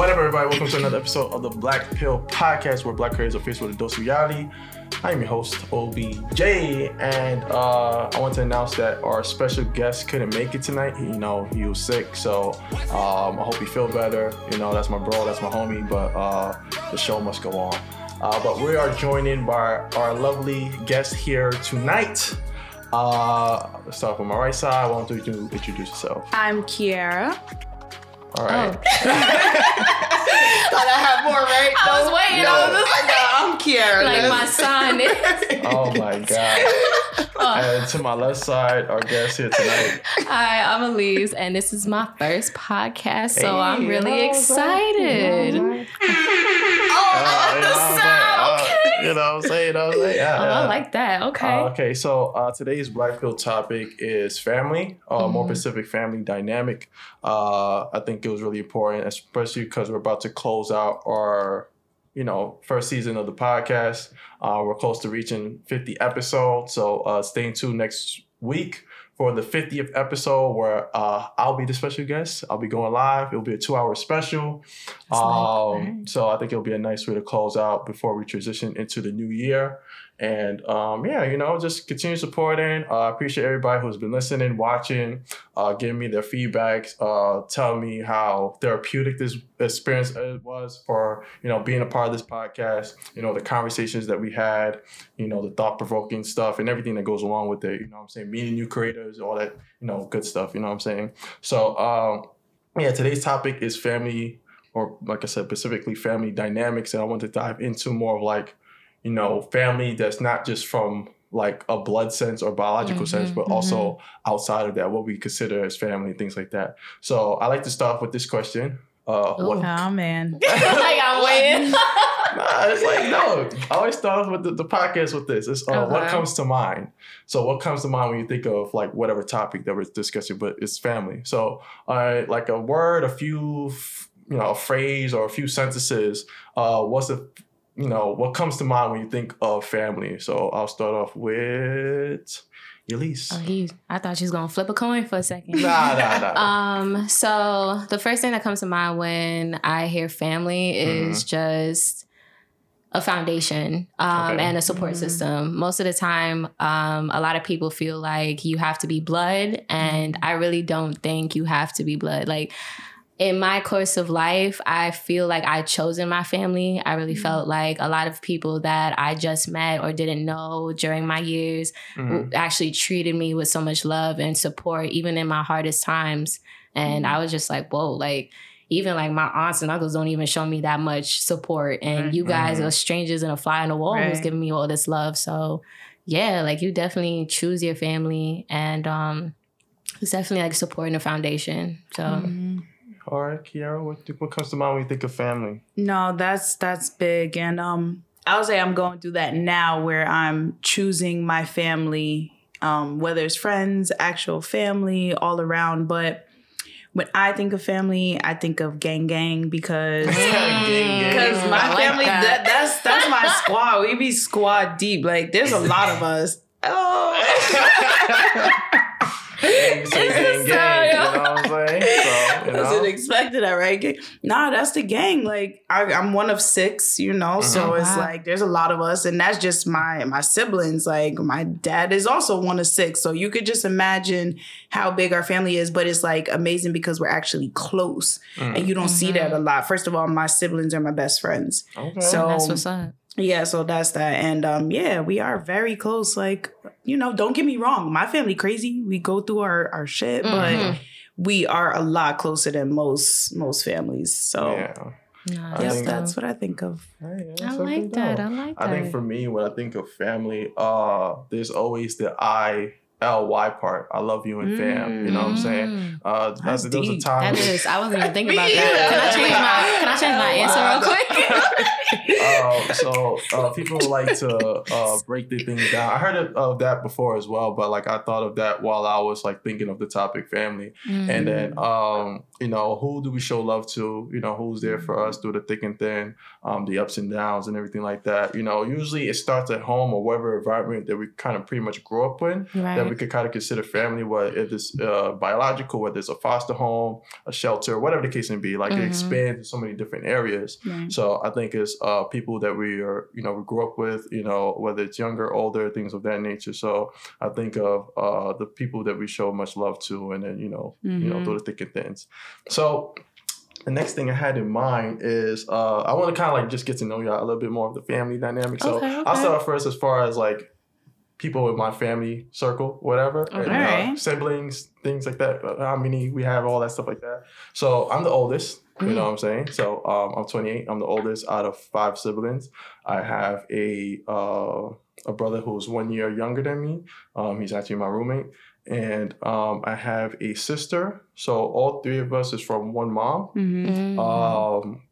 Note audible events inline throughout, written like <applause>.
What up, everybody? Welcome to another episode of the Black Pill Podcast, where Black creators are faced with a dose of reality. I am your host, OBJ, and uh, I want to announce that our special guest couldn't make it tonight. You know, he was sick, so um, I hope he feel better. You know, that's my bro, that's my homie, but uh, the show must go on. Uh, but we are joined in by our lovely guest here tonight. Uh, let's start my right side. Why don't you introduce yourself? I'm Kiara. All right. Oh. <laughs> Thought I had more, right? I was waiting. I was I got, I'm Kiara. like my That's- son is. <laughs> Oh my god. <laughs> Oh. And to my left side, our guest here tonight. Hi, I'm Elise, and this is my first podcast, so Hey, oh, I'm really you know I'm saying? excited. You know what I'm saying? Oh, I you like know the what You know what I'm saying? You know what I'm saying? Yeah, Oh, yeah. I like that. Okay. Uh, okay, so uh, today's Black Pill topic is family, uh, more Mhm. specific family dynamic. Uh, I think it was really important, especially because we're about to close out our, you know, first season of the podcast. Uh, we're close to reaching 50 episodes, so uh, stay tuned next week for the 50th episode where uh, I'll be the special guest. I'll be going live. It'll be a two-hour special. That's nice. Um, so I think it'll be a nice way to close out before we transition into the new year. And um, yeah, you know, just continue supporting. Uh, I appreciate everybody who's been listening, watching, uh, giving me their feedback, uh, telling me how therapeutic this experience uh, was for you know being a part of this podcast. You know, the conversations that we had, you know, the thought provoking stuff and everything that goes along with it. You know, what I'm saying meeting new creators, all that you know, good stuff. You know, what I'm saying. So um, yeah, today's topic is family or like I said, specifically family dynamics. And I want to dive into more of like, you know, family that's not just from like a blood sense or biological sense, Mhm, but also outside of that, what we consider as family and things like that. So I like to start with this question. Uh, what, Ooh. nah, Oh man. <laughs> I'm waiting. <laughs> it's like, no, I always start off with the, the podcast with this. It's uh, what comes to mind. So what comes to mind when you think of like whatever topic that we're discussing, but it's family. So uh, like a word, a few, you know, a phrase or a few sentences. Uh, what's the, you know, what comes to mind when you think of family? So I'll start off with Elise. Oh, he, I thought she was gonna flip a coin for a second. Nah, nah, nah. <laughs> Um, so the first thing that comes to mind when I hear family is just a foundation um, Okay. and a support Mhm. system. Most of the time, um, a lot of people feel like you have to be blood, and I really don't think you have to be blood. Like in my course of life, I feel like I chosen my family. I really felt like a lot of people that I just met or didn't know during my years Mhm. actually treated me with so much love and support, even in my hardest times. And I was just like, whoa, like, even like my aunts and uncles don't even show me that much support. And Right. you guys Mhm. are strangers and a fly on the wall who's giving me all this love. So, yeah, like, you definitely choose your family. And um, it's definitely like supporting the foundation. So, Mhm. All right, Kiara, what, what comes to mind when you think of family? No, that's that's big, and um, I would say I'm going through that now, where I'm choosing my family, um, whether it's friends, actual family, all around. But when I think of family, I think of gang gang because. <laughs> Gang, gang. Because mm. my I like family, that. that. that's that's my <laughs> squad. We be squad deep. Like there's a lot of us. <laughs> Oh, Gang, say It's gang, the gang, you know what I'm saying? So, <laughs> you I wasn't know. expecting that, right? Nah, that's the gang. Like I, I'm one of six, you know. So Mhm. it's Wow. like there's a lot of us, and that's just my my siblings. Like my dad is also one of six, so you could just imagine how big our family is. But it's like amazing because we're actually close, Mm. and you don't see that a lot. First of all, my siblings are my best friends. Okay. So that's what's up. Yeah, so that's that. And um, yeah, we are very close. Like, you know, don't get me wrong, my family crazy. We go through our, our shit, Mhm. but we are a lot closer than most most families. So yeah. Nah, yes, think- that's what I think of. Hey, I that's like that. dope. I like that. I think for me, when I think of family, uh, there's always the I L Y part. I love you and fam. You know what I'm saying? Mm. Uh, That's that's, those are deep. times. That is. I wasn't even thinking <laughs> about that. Can I change my Can I change my answer real <laughs> quick? <laughs> uh, <laughs> so uh, people like to uh, break the thing down. I heard of, of that before as well, but like I thought of that while I was like thinking of the topic family, and then um, you know who do we show love to? You know who's there for us through the thick and thin, um, the ups and downs, and everything like that. You know, usually it starts at home or whatever environment that we kind of pretty much grew up in right. that we could kind of consider family, whether it's uh, biological, whether it's a foster home, a shelter, whatever the case may be. Like Mhm. it expands in so many different areas. Right. So I think it's uh, people that we are, you know, we grew up with, you know, whether it's younger, older, things of that nature. So I think of uh, the people that we show much love to, and then you know, you know, through the thick and thins. So the next thing I had in mind is uh, I want to kind of like just get to know y'all a little bit more of the family dynamic. So Okay, I'll start first as far as like people in my family circle, whatever, and, uh, siblings, things like that. uh, How many we have, all that stuff like that. So I'm the oldest. You Mm. know what I'm saying? So um, I'm 28. I'm the oldest out of five siblings. I have a uh, a brother who's one year younger than me. Um, he's actually my roommate, and um, I have a sister. So all three of us is from one mom. Mhm. Mhm. Um,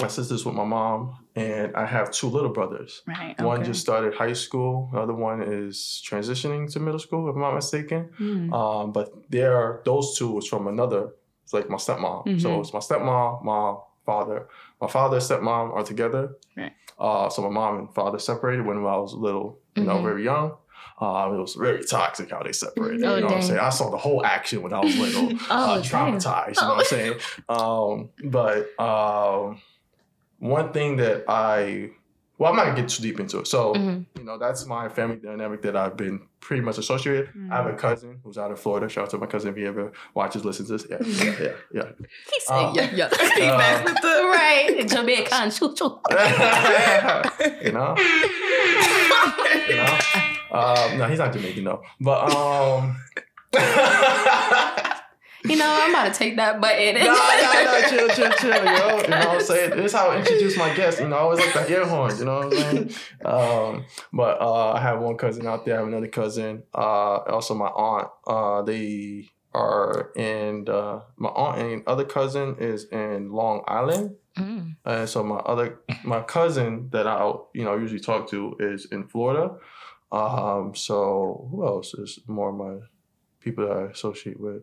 my sister's with my mom, and I have two little brothers. Right. One just started high school. The other one is transitioning to middle school, if I'm not mistaken. Mm. Um, but there, those two was from another. It's like my stepmom. So Mhm. it's my stepmom, mom, father. My father, and stepmom are together. Right. Uh, so my mom and father separated when I was little, you know, Mhm. very young. Um, it was very toxic how they separated. Oh, you know what I'm saying? I saw the whole action when I was little. <laughs> uh, Oh, traumatized. You know what I'm saying? <laughs> Um, but um, one thing that I, well, I'm not gonna get too deep into it. So Mhm. you know, that's my family dynamic that I've been pretty much associated. I have a cousin who's out in Florida. Shout out to my cousin if he ever watches, listens to this. Yeah, yeah, yeah. He said, Uh, yeah, yeah. <laughs> He Uh, with the right. Jamaican. Choo, choo. <laughs> you know, <laughs> you know. Um, no, he's not Jamaican though. But um. You know, I'm about to take that button. no, no, no, chill, chill, chill, yo. You know what I'm <laughs> saying? This is how I introduce my guests. You know, I always like the air horns, you know what I'm saying? Um, but uh, I have one cousin out there, I have another cousin, uh, also my aunt. Uh, they are and uh, my aunt and other cousin is in Long Island. Mm. And so my other, my cousin that I, you know, usually talk to is in Florida. Um, so who else is more of my people that I associate with?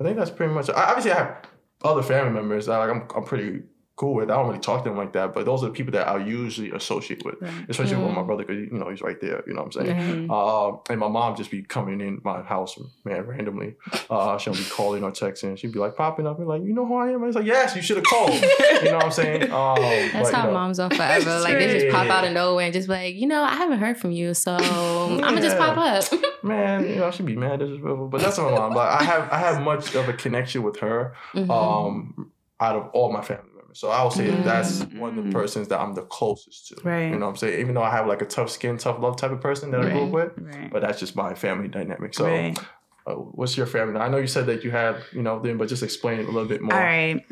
I think that's pretty much. Obviously, I have other family members that like, I'm I'm pretty cool with. I don't really talk to them like that, but those are the people that I usually associate with, Right. especially with my Mm. brother because you know he's right there. You know what I'm saying? Mhm. Uh, and my mom just be coming in my house, man, randomly. Uh, she'll be calling or texting. She'd be like popping up and like, you know who I am? I was like, yes, you should have called. <laughs> you know what I'm saying? Um, That's but, you how know, moms are forever. <laughs> Like they just pop out of nowhere and just be like, you know, I haven't heard from you, so I'm gonna just pop up. <laughs> Man, you know, she'd be mad disrespectful, but that's my mom. But I have I have much of a connection with her. Mhm. um, out of all my family. So I would say that that's one of the Mm. persons that I'm the closest to. Right. You know what I'm saying? Even though I have like a tough skin, tough love type of person that I grew up with, Right. but that's just my family dynamic. So right. uh, what's your family? I know you said that you have, you know, them, but just explain it a little bit more. All right.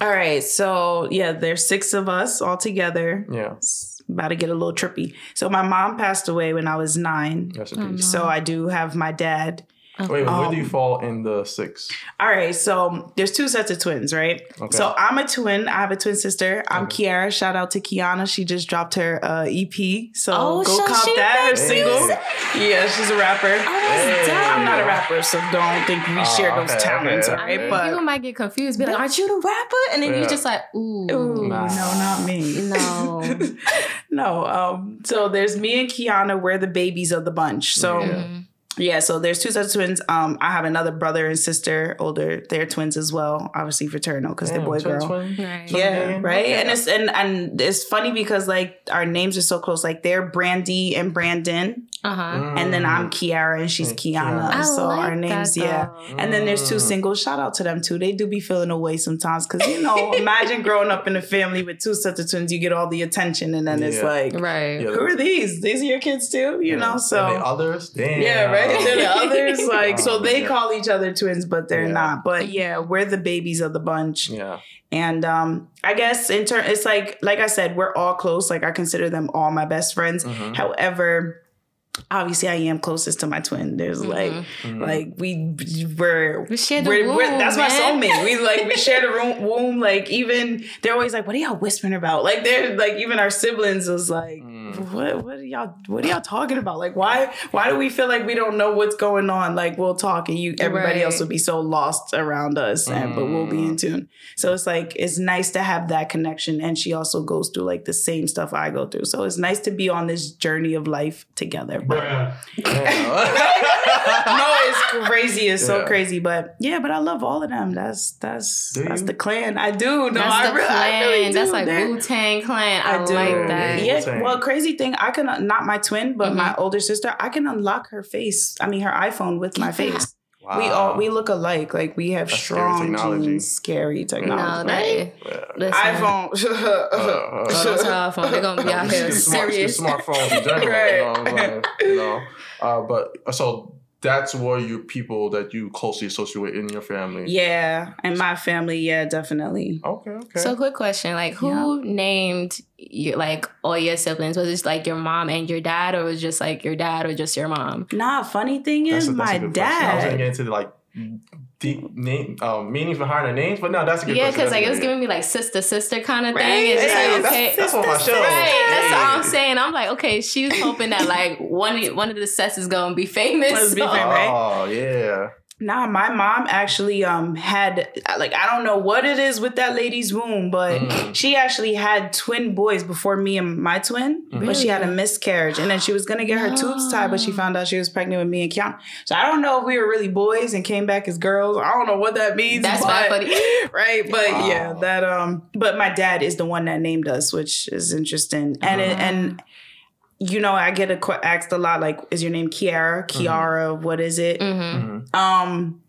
All right. So yeah, there's six of us all together. Yeah. It's about to get a little trippy. So my mom passed away when I was nine. Oh, no. So I do have my dad. Wait, where do you Um, fall in the six? All right, so there's two sets of twins, right? Okay. So I'm a twin. I have a twin sister. I'm Okay. Kiara. Shout out to Kiana. She just dropped her uh, EP. So Oh, go cop that. Her single. music? Yeah, she's a rapper. Oh, that's Hey. I'm not a rapper, so don't think we Oh, share those okay, talents, okay. all I right? mean, But people might get confused, be like, "Aren't you the rapper?" And then Yeah. you're just like, "Ooh, Ooh, Nah. no, not me. No. <laughs> no. Um, so there's me and Kiana. We're the babies of the bunch. So Yeah. Yeah, so there's two sets of twins. Um, I have another brother and sister, older. They're twins as well, obviously fraternal because they're boy twin, girl. twin. Right. Yeah, gang? right. Okay. And it's and and it's funny because like our names are so close. Like they're Brandy and Brandon, Uh huh. and then I'm Mm. Kiara and she's Mm, Kiana. I So like our names, that, yeah. And then there's two Mm. singles. Shout out to them too. They do be feeling away sometimes because you know, <laughs> imagine growing up in a family with two sets of twins. You get all the attention, and then it's like, Right. Who are these? These are your kids too, you Yeah. know? So And the others, damn. yeah, right. <laughs> They're the others, <laughs> like so they yeah. call each other twins, but they're Yeah. not. But yeah, we're the babies of the bunch, Yeah. and um, I guess in turn, it's like like I said, we're all close. Like I consider them all my best friends. Mhm. However, obviously I am closest to my twin. There's like Mhm. like we were We share the we're, we're- womb, that's my soulmate. We like we share the <laughs> room, womb. Like even they're always like, "What are y'all whispering about?" Like they're like even our siblings was like, Mm. Mm. "What what are y'all what are y'all talking about? Like why why do we feel like we don't know what's going on? Like we'll talk and you everybody Right. else will be so lost around us, and but we'll be in mm. tune. So it's like it's nice to have that connection. And she also goes through like the same stuff I go through. So it's nice to be on this journey of life together. But <laughs> no, it's crazy. It's so Yeah. crazy. But yeah, but I love all of them. That's that's Do that's you? the clan. I do. No, That's I the really, clan. I really do. That's like They're- Wu Tang Clan. I, I do. like that. Yeah. Yeah. Well, crazy thing, I can not my twin, but my Mm-hmm. older sister. I can unlock her face. I mean, her iPhone with my face. We all we look alike. Like we have That's scary strong technology. genes. Scary technology. that right? Yeah. listen, iPhone. <laughs> Uh, Go to our phone. They're gonna be out here Just smart- serious. just smartphones in general. Right. You know, what <laughs> you know. Uh, but so that's where you people that you closely associate with in your family. yeah, and my family. Yeah, definitely. Okay. Okay. So, quick question: like, who named you like all your siblings? Was it like your mom and your dad, or was it just like your dad or just your mom? Nah, funny thing That's is, a- that's a my good question. I was gonna dad. get into like deep name um, meanings behind the names, but no, that's a good Yeah, because like it was giving me like sister sister kind of Right? thing. It's just Hey, like that's- okay, that's what my show. Right, that's all I'm saying. I'm like, okay, she's hoping that like one one of the sets is gonna be famous. Let's be famous. right? Oh yeah. Nah, my mom actually um had like I don't know what it is with that lady's womb, but Mm. she actually had twin boys before me and my twin, but she had a miscarriage, and then she was gonna get her tubes tied, but she found out she was pregnant with me and Kiana. So I don't know if we were really boys and came back as girls. I don't know what that means. That's but, bad funny. <laughs> right? But Wow. yeah, that um. But my dad is the one that named us, which is interesting, and it, and. You know, I get a, asked a lot like, "Is your name Kiara? Kiara? What is it?" hmm Mhm. Um,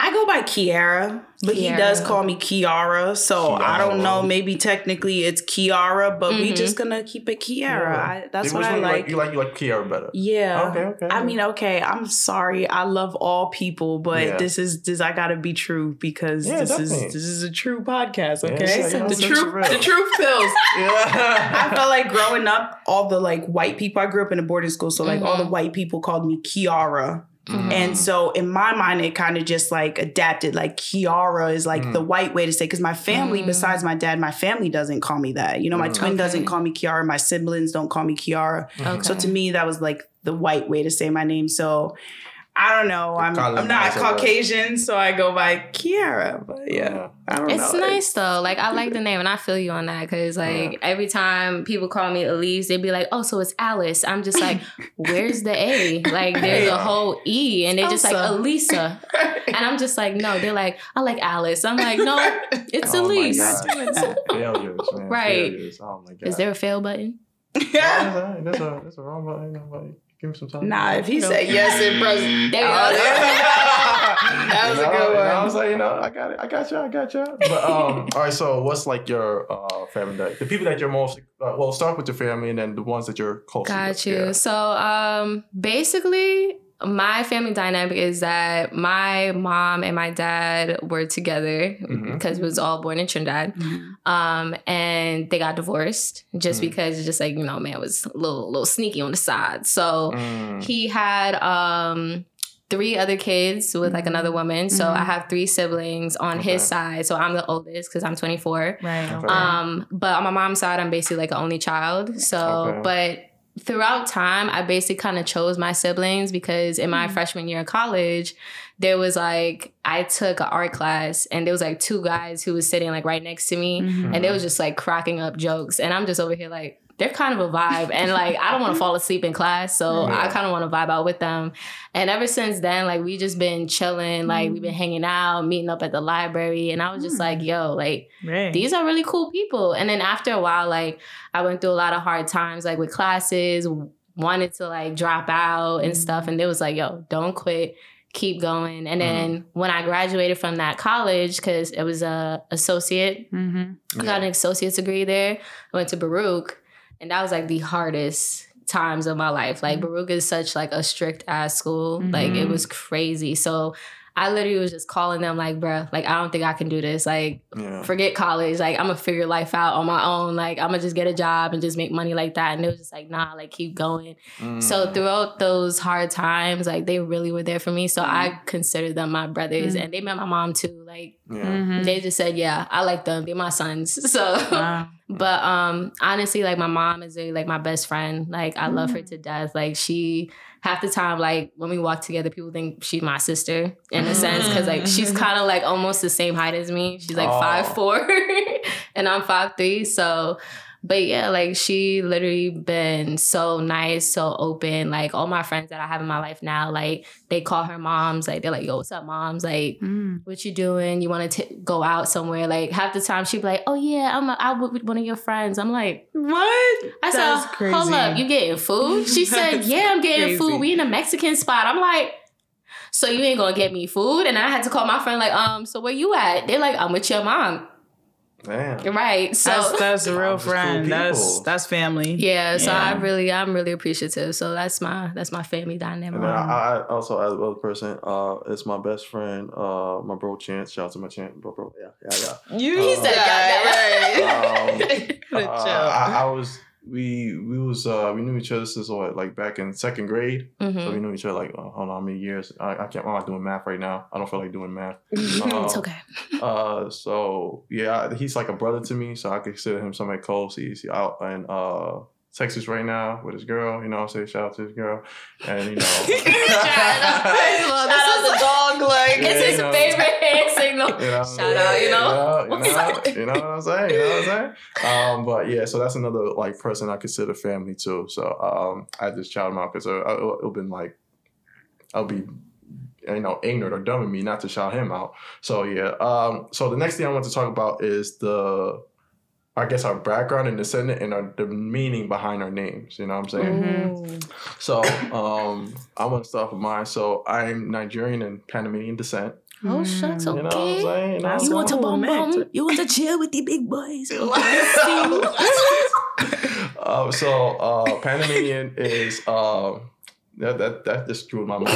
I go by Kiara, but he does call me Kiara. So I don't know. Maybe technically it's Kiara, but we Mhm. just gonna keep it Kiara. Yeah. I, that's Which what I one you like. You like you like Kiara better. Yeah. Okay, okay. I mean, okay. I'm sorry. I love all people, but Yeah. this is this. I gotta be true because Yeah, this definitely. is this is a true podcast. Okay, yeah, yeah, the that's truth. real. The truth pills. <laughs> I felt like growing up, all the like white people. I grew up in a boarding school, so like all the Mhm. white people called me Kiara. Mhm. And so in my mind, it kind of just like adapted. Like Kiara is like Mm. the white way to say because my family, Mm. besides my dad, my family doesn't call me that. You know, my Mm. twin Okay. doesn't call me Kiara. My siblings don't call me Kiara. Okay. So to me, that was like the white way to say my name. So I don't know. I'm I'm not Caucasian, so I go by Kiara. But yeah, uh-huh. I don't It's know. nice though. Like I like the name, and I feel you on that because like every time people call me Elise, they'd be like, "Oh, so it's Alice." I'm just like, <laughs> "Where's the A?" Like there's a whole E, and they're just like Elsa. Elisa, and I'm just like, "No." They're like, "I like Alice." I'm like, "No, <laughs> it's Oh my Elise." God. <laughs> Failures, man. Right. Failures. Oh my god. Is there a fail button? Yeah, there's a there's a wrong button. Nobody. Give me some time. Nah, if he said yes in present, There you Oh, go. <laughs> that was You a good you know, I was like, you know, I got it. I got you. I got you. But um, all right. So, what's like your uh family? That, the people that you're most uh, well, start with your family, and then the ones that you're close. Got with. you. Yeah. So um basically my family dynamic is that my mom and my dad were together Mhm. because we was all born in Trinidad. Um and they got divorced just Mhm. because it's just like, you know, man was a little little sneaky on the side. So Mm. he had um three other kids with like another woman. So. I have three siblings on his side. So I'm the oldest because I'm 24. Right. Okay. Um, but on my mom's side, I'm basically like an only child. So, Okay. but throughout time, I basically kind of chose my siblings because in my Mhm. freshman year of college, there was like I took an art class and there was like two guys who was sitting like right next to me, Mhm. and they was just like cracking up jokes, and I'm just over here like. They're kind of a vibe, and like I don't want to fall asleep in class, so Yeah. I kind of want to vibe out with them. And ever since then, like we just been chilling, like we've been hanging out, meeting up at the library, and I was just Mm. like, "Yo, like Right. these are really cool people. And then after a while, like I went through a lot of hard times, like with classes, wanted to like drop out and stuff. And they was like, yo, don't quit, keep going. And then when I graduated from that college, because it was a associate, Mm-hmm. I got an associate's degree there. I went to Baruch, and that was like the hardest times of my life. Like Baruch is such like a strict ass school. Like it was crazy. So I literally was just calling them like, bruh, like I don't think I can do this. Like, Yeah. forget college. Like, I'm gonna figure life out on my own. Like, I'm gonna just get a job and just make money like that. And it was just like, nah, like keep going. Mm. So throughout those hard times, like they really were there for me. So I Mm. consider them my brothers, Mm. and they met my mom too. Like yeah. Mhm. they just said, yeah, I like them. They're my sons. <laughs> So. Wow. But um honestly, like my mom is really like my best friend. Like I love her Mm. to death. Like she half the time, like when we walk together, people think she's my sister in a sense. Cause like she's kind of like almost the same height as me. She's like Oh. five four <laughs> and I'm five three. So but yeah, like she literally been so nice, so open. Like all my friends that I have in my life now, like they call her moms. Like they're like, "Yo, what's up, moms?" Like Mm. what you doing? You want to go out somewhere? Like half the time she'd be like, "Oh yeah, I'm out with one of your friends." I'm like, What? I That's said, crazy. "Hold up, you getting food?" She <laughs> said, "Yeah, I'm getting crazy. food. We in a Mexican spot." I'm like. So you ain't gonna get me food, and I had to call my friend like, um, so where you at? They're like, I'm with your mom, Damn. right? So that's that's a real Just cool friend. That's that's family. yeah, so I really, I'm really appreciative. So that's my that's my family dynamic. And I, I also, as well person, uh, it's my best friend, uh, my bro Chance. Shout out to my Chance, bro, bro. Yeah, yeah, yeah. You He said, yeah, yeah. right. <laughs> <laughs> Uh, I, I was, we, we was, uh, we knew each other since what, like back in second grade. So Mhm. we knew each other like, uh, I don't know how many years. I, I can't. I'm not doing math right now. I don't feel like doing math. <laughs> it's Uh, okay. <laughs> Uh, so yeah, he's like a brother to me. So I consider him somebody close. He's out in uh Texas right now with his girl. You know, I'm saying shout out to his girl, and you know. <laughs> Shout out the dog like Yeah, It's his you know. favorite hand signal. You <laughs> know, Shout out, you know? you know, you know, you know what I'm saying, you know what I'm saying. Um, but yeah, so that's another like person I consider family too. So um, I just shout him out because uh, it'll been like I'll be you know ignorant or dumb of me not to shout him out. So yeah. Um, so the next thing I want to talk about is the I guess our background and descendant and our, the meaning behind our names. You know what I'm saying? Mhm. So um, I want to start with mine. So I'm Nigerian and Panamanian descent. Oh, shucks, You know what I'm okay. saying? You want to bum bum? You want to chill with the big boys? <laughs> um, so uh, Panamanian is um, that that that just screwed my mind.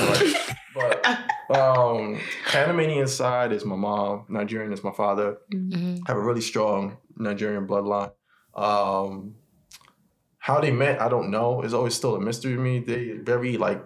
Right? But um, Panamanian side is my mom. Nigerian is my father. Mhm. I have a really strong Nigerian bloodline. Um, how they met, I don't know. It's always still a mystery to me. They very like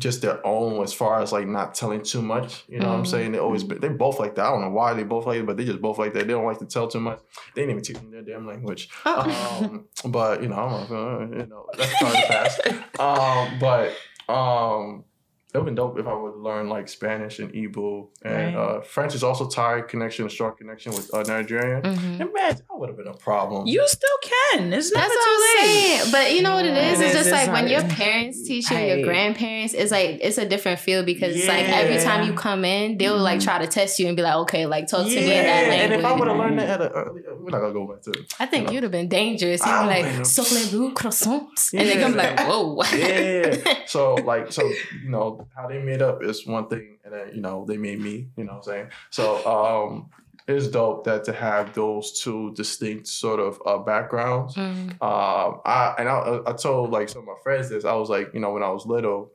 just their own as far as like not telling too much. You know what I'm Mm. saying? They always they both like that. I don't know why they both like it, but they just both like that. They don't like to tell too much. They didn't even teach me their damn language. Oh. Um, but you know, I'm like, uh, you know, that's part of the past. Um, but um, it would been dope if I would learn like Spanish and Igbo and Right. uh, French is also tied connection, a strong connection with uh, Nigerian. Mhm. And man, that would have been a problem. You still can. It's never That's too what I'm late. saying. But you know what it Yeah, is? it It's is. just like It's when your parents teach you, Right. your grandparents, it's like it's a different feel because it's like every time you come in, they'll like Mhm. try to test you and be like, okay, like talk to me in that language. and if I would have learned that at a early, we're not gonna go back to it. I think you know. you'd have been dangerous. You'd be like, would've- soufflez-vous, croissants. And they're gonna be like, whoa. yeah. <laughs> So like so you know how they made up is one thing, and then you know they made me. You know what I'm saying? So um, it's dope that to have those two distinct sort of uh, backgrounds. Mm. Um, I and I, I told like some of my friends this. I was like, you know, when I was little,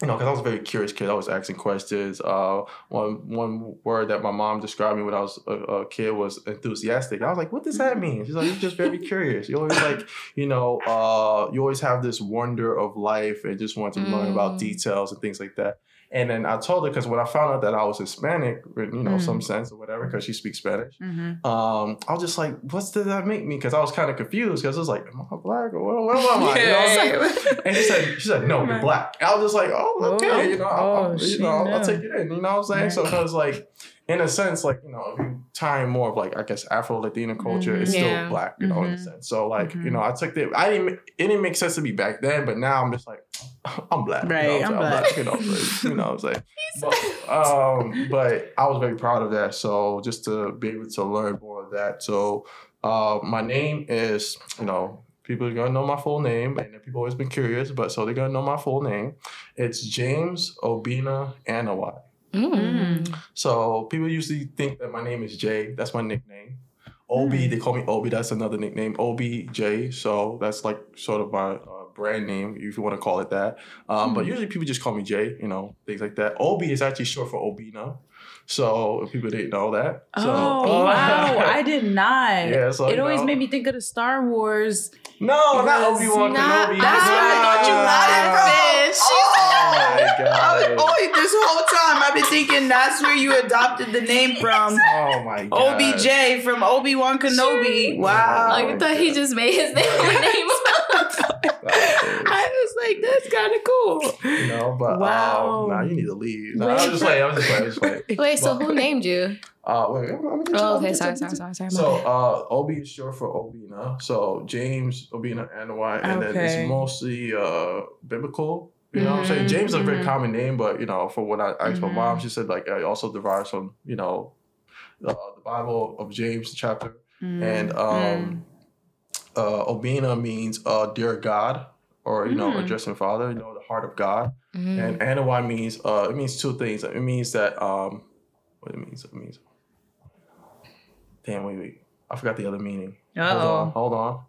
you know, because I was a very curious kid. I was asking questions. Uh, one one word that my mom described me when I was a, a kid was enthusiastic. I was like, what does that mean? She's like, you're just very curious. You always like, you know, uh, you always have this wonder of life and just want to learn about Mm. details and things like that. And then I told her because when I found out that I was Hispanic, in, you know, Mm. some sense or whatever, because she speaks Spanish Mhm. um, I was just like, what does that make me? Because I was kind of confused because it was like, am I black or what, what am I? You know what I'm saying? And she said, she said, no, you're black. And I was just like, oh, okay, Oh, you know, I'll, oh, I'll- you know, I'll, I'll take it in. You know what I'm saying? Right. So it was like, in a sense, like you know, if you tie in more of like I guess Afro Latina culture, it's Mhm. still Yeah. black, you know, in a sense. So like, you Mhm. know, I took the, I didn't, it didn't make sense to me back then, but now I'm just like, <laughs> I'm black, you know Right, what I'm saying? black. you know, like, you know what I'm saying. <laughs> But, <laughs> um, but I was very proud of that. So just to be able to learn more of that. So uh, my name is, you know, people are gonna know my full name, and people always been curious, but so they're gonna know my full name. It's James Obina Anawai. Mm. So people usually think that my name is Jay. That's my nickname. Obi, Hmm. they call me Obi. That's another nickname. Obi J. So that's like sort of my uh, brand name, if you want to call it that. Um, But Mhm. usually people just call me Jay, you know, things like that. Ob is actually short for Obina. So if people didn't know that. So, oh wow, I did not. <laughs> Yeah, so, it always know. made me think of the Star Wars. no, not Obi Wan Kenobi. That's what I thought you wanted, Oh my <laughs> I was, god. oh, this whole time I've been thinking that's where you adopted the name <laughs> from. Oh my god. OBJ from Obi Wan Kenobi. Wow. Like, I thought he just made his name. name <laughs> I was like, that's kind of cool. You know, but Wow. um, nah, you need to leave. Nah, Wait. I was just playing. I was just playing. I was just playing. Wait, so who named you? Uh, wait, let me get you- Oh, okay, sorry, sorry, sorry, sorry. So, uh, Obi is short for Obina. So James, Obina, Anawai, and then it's mostly uh biblical. You know what I'm saying? Mhm, James is a very mhm. common name, but you know, for what I asked my mom, she said like it also derives from you know uh, the Bible of James chapter, and Mm, um, uh, Obina means uh, dear God, or you know, Mm. addressing Father. You know, the heart of God. And Anawai means uh it means two things. It means that um what it means, it means damn wait wait. I forgot the other meaning. Hold on, Uh-oh. hold on.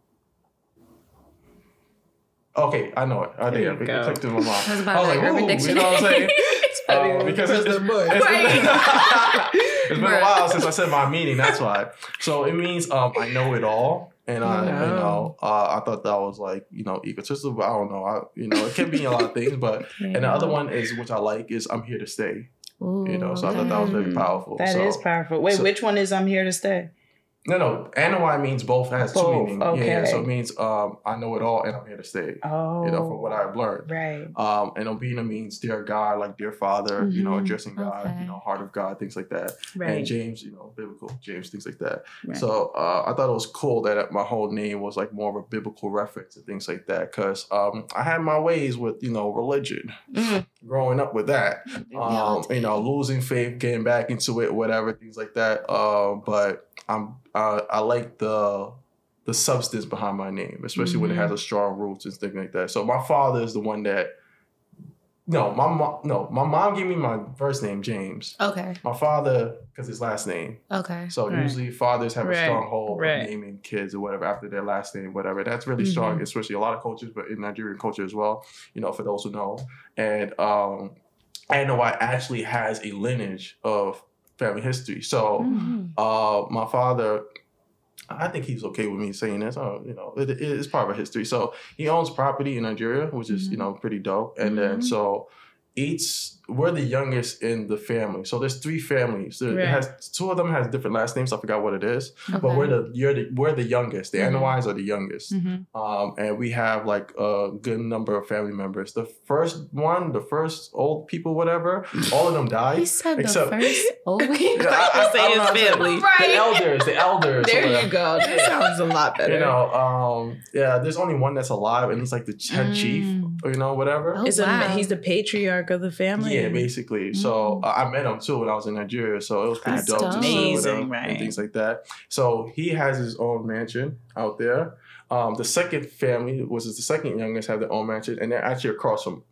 Okay, I know it. I There think you it go. clicked in my mind. I was I was like, like Urban ooh, you know what I'm saying? <laughs> Uh, because it's, it's, it's been, it's been a <laughs> while since I said my meaning. That's why. So it means um, I know it all, and I, you Oh. know, uh, I thought that was like you know egotistical, but I don't know. I, you know, it can be a lot of things, but <laughs> and the other one is which I like is I'm here to stay. You know, so I thought that was very powerful. That is so, powerful. Wait, so- which one is I'm here to stay? No, no, Anawai means both. Has Both, two meanings. Yeah, okay. so it means um, I know it all, and I'm here to stay. Oh, You know, from what I've learned. right. Um, and Obina means dear God, like dear Father, you know, Mhm. addressing God, Okay. you know, heart of God, things like that. Right. And James, you know, biblical James, things like that. right. So uh, I thought it was cool that my whole name was like more of a biblical reference and things like that, because um, I had my ways with you know religion, Mm. Growing up with that, um, you know, losing faith, getting back into it, whatever, things like that. Um, but I'm uh, I like the the substance behind my name, especially when it has a strong roots and things like that. So my father is the one that. No, my mom. No, my mom gave me my first name, James. Okay. My father, because his last name. Okay. So Right. usually fathers have Right. a strong hold Right. of naming kids or whatever after their last name, whatever. That's really strong, Mhm. especially a lot of cultures, but in Nigerian culture as well. You know, for those who know. And um, I know I actually has a lineage of family history. So Mhm. uh, my father. I think he's okay with me saying this. Uh, you know, it, it is part of our history. So he owns property in Nigeria, which is you Mhm. know pretty dope. And then Mhm. so each we're the youngest in the family. So there's three families. There, Right. It has two of them has different last names. I forgot what it is. But we're the you're the we're the youngest. The. Anawais are the youngest. Mhm. Um, and we have like a good number of family members. The first one, the first old people, whatever, all of them He died. said the Except- first <laughs> old Yeah, I- I- say his it. family. The elders, the elders. There you go. That sounds a lot better. You know, um, yeah, there's only one that's alive, and he's like the head chief, Mm. Or, you know, whatever. Oh, Is a, he's the patriarch of the family. Yeah, basically. So uh, I met him too when I was in Nigeria, so it was pretty That's dope, to dope. see him Amazing, right. and things like that. So he has his own mansion out there. Um, the second family, which is the second youngest, have their own mansion, and they're actually across from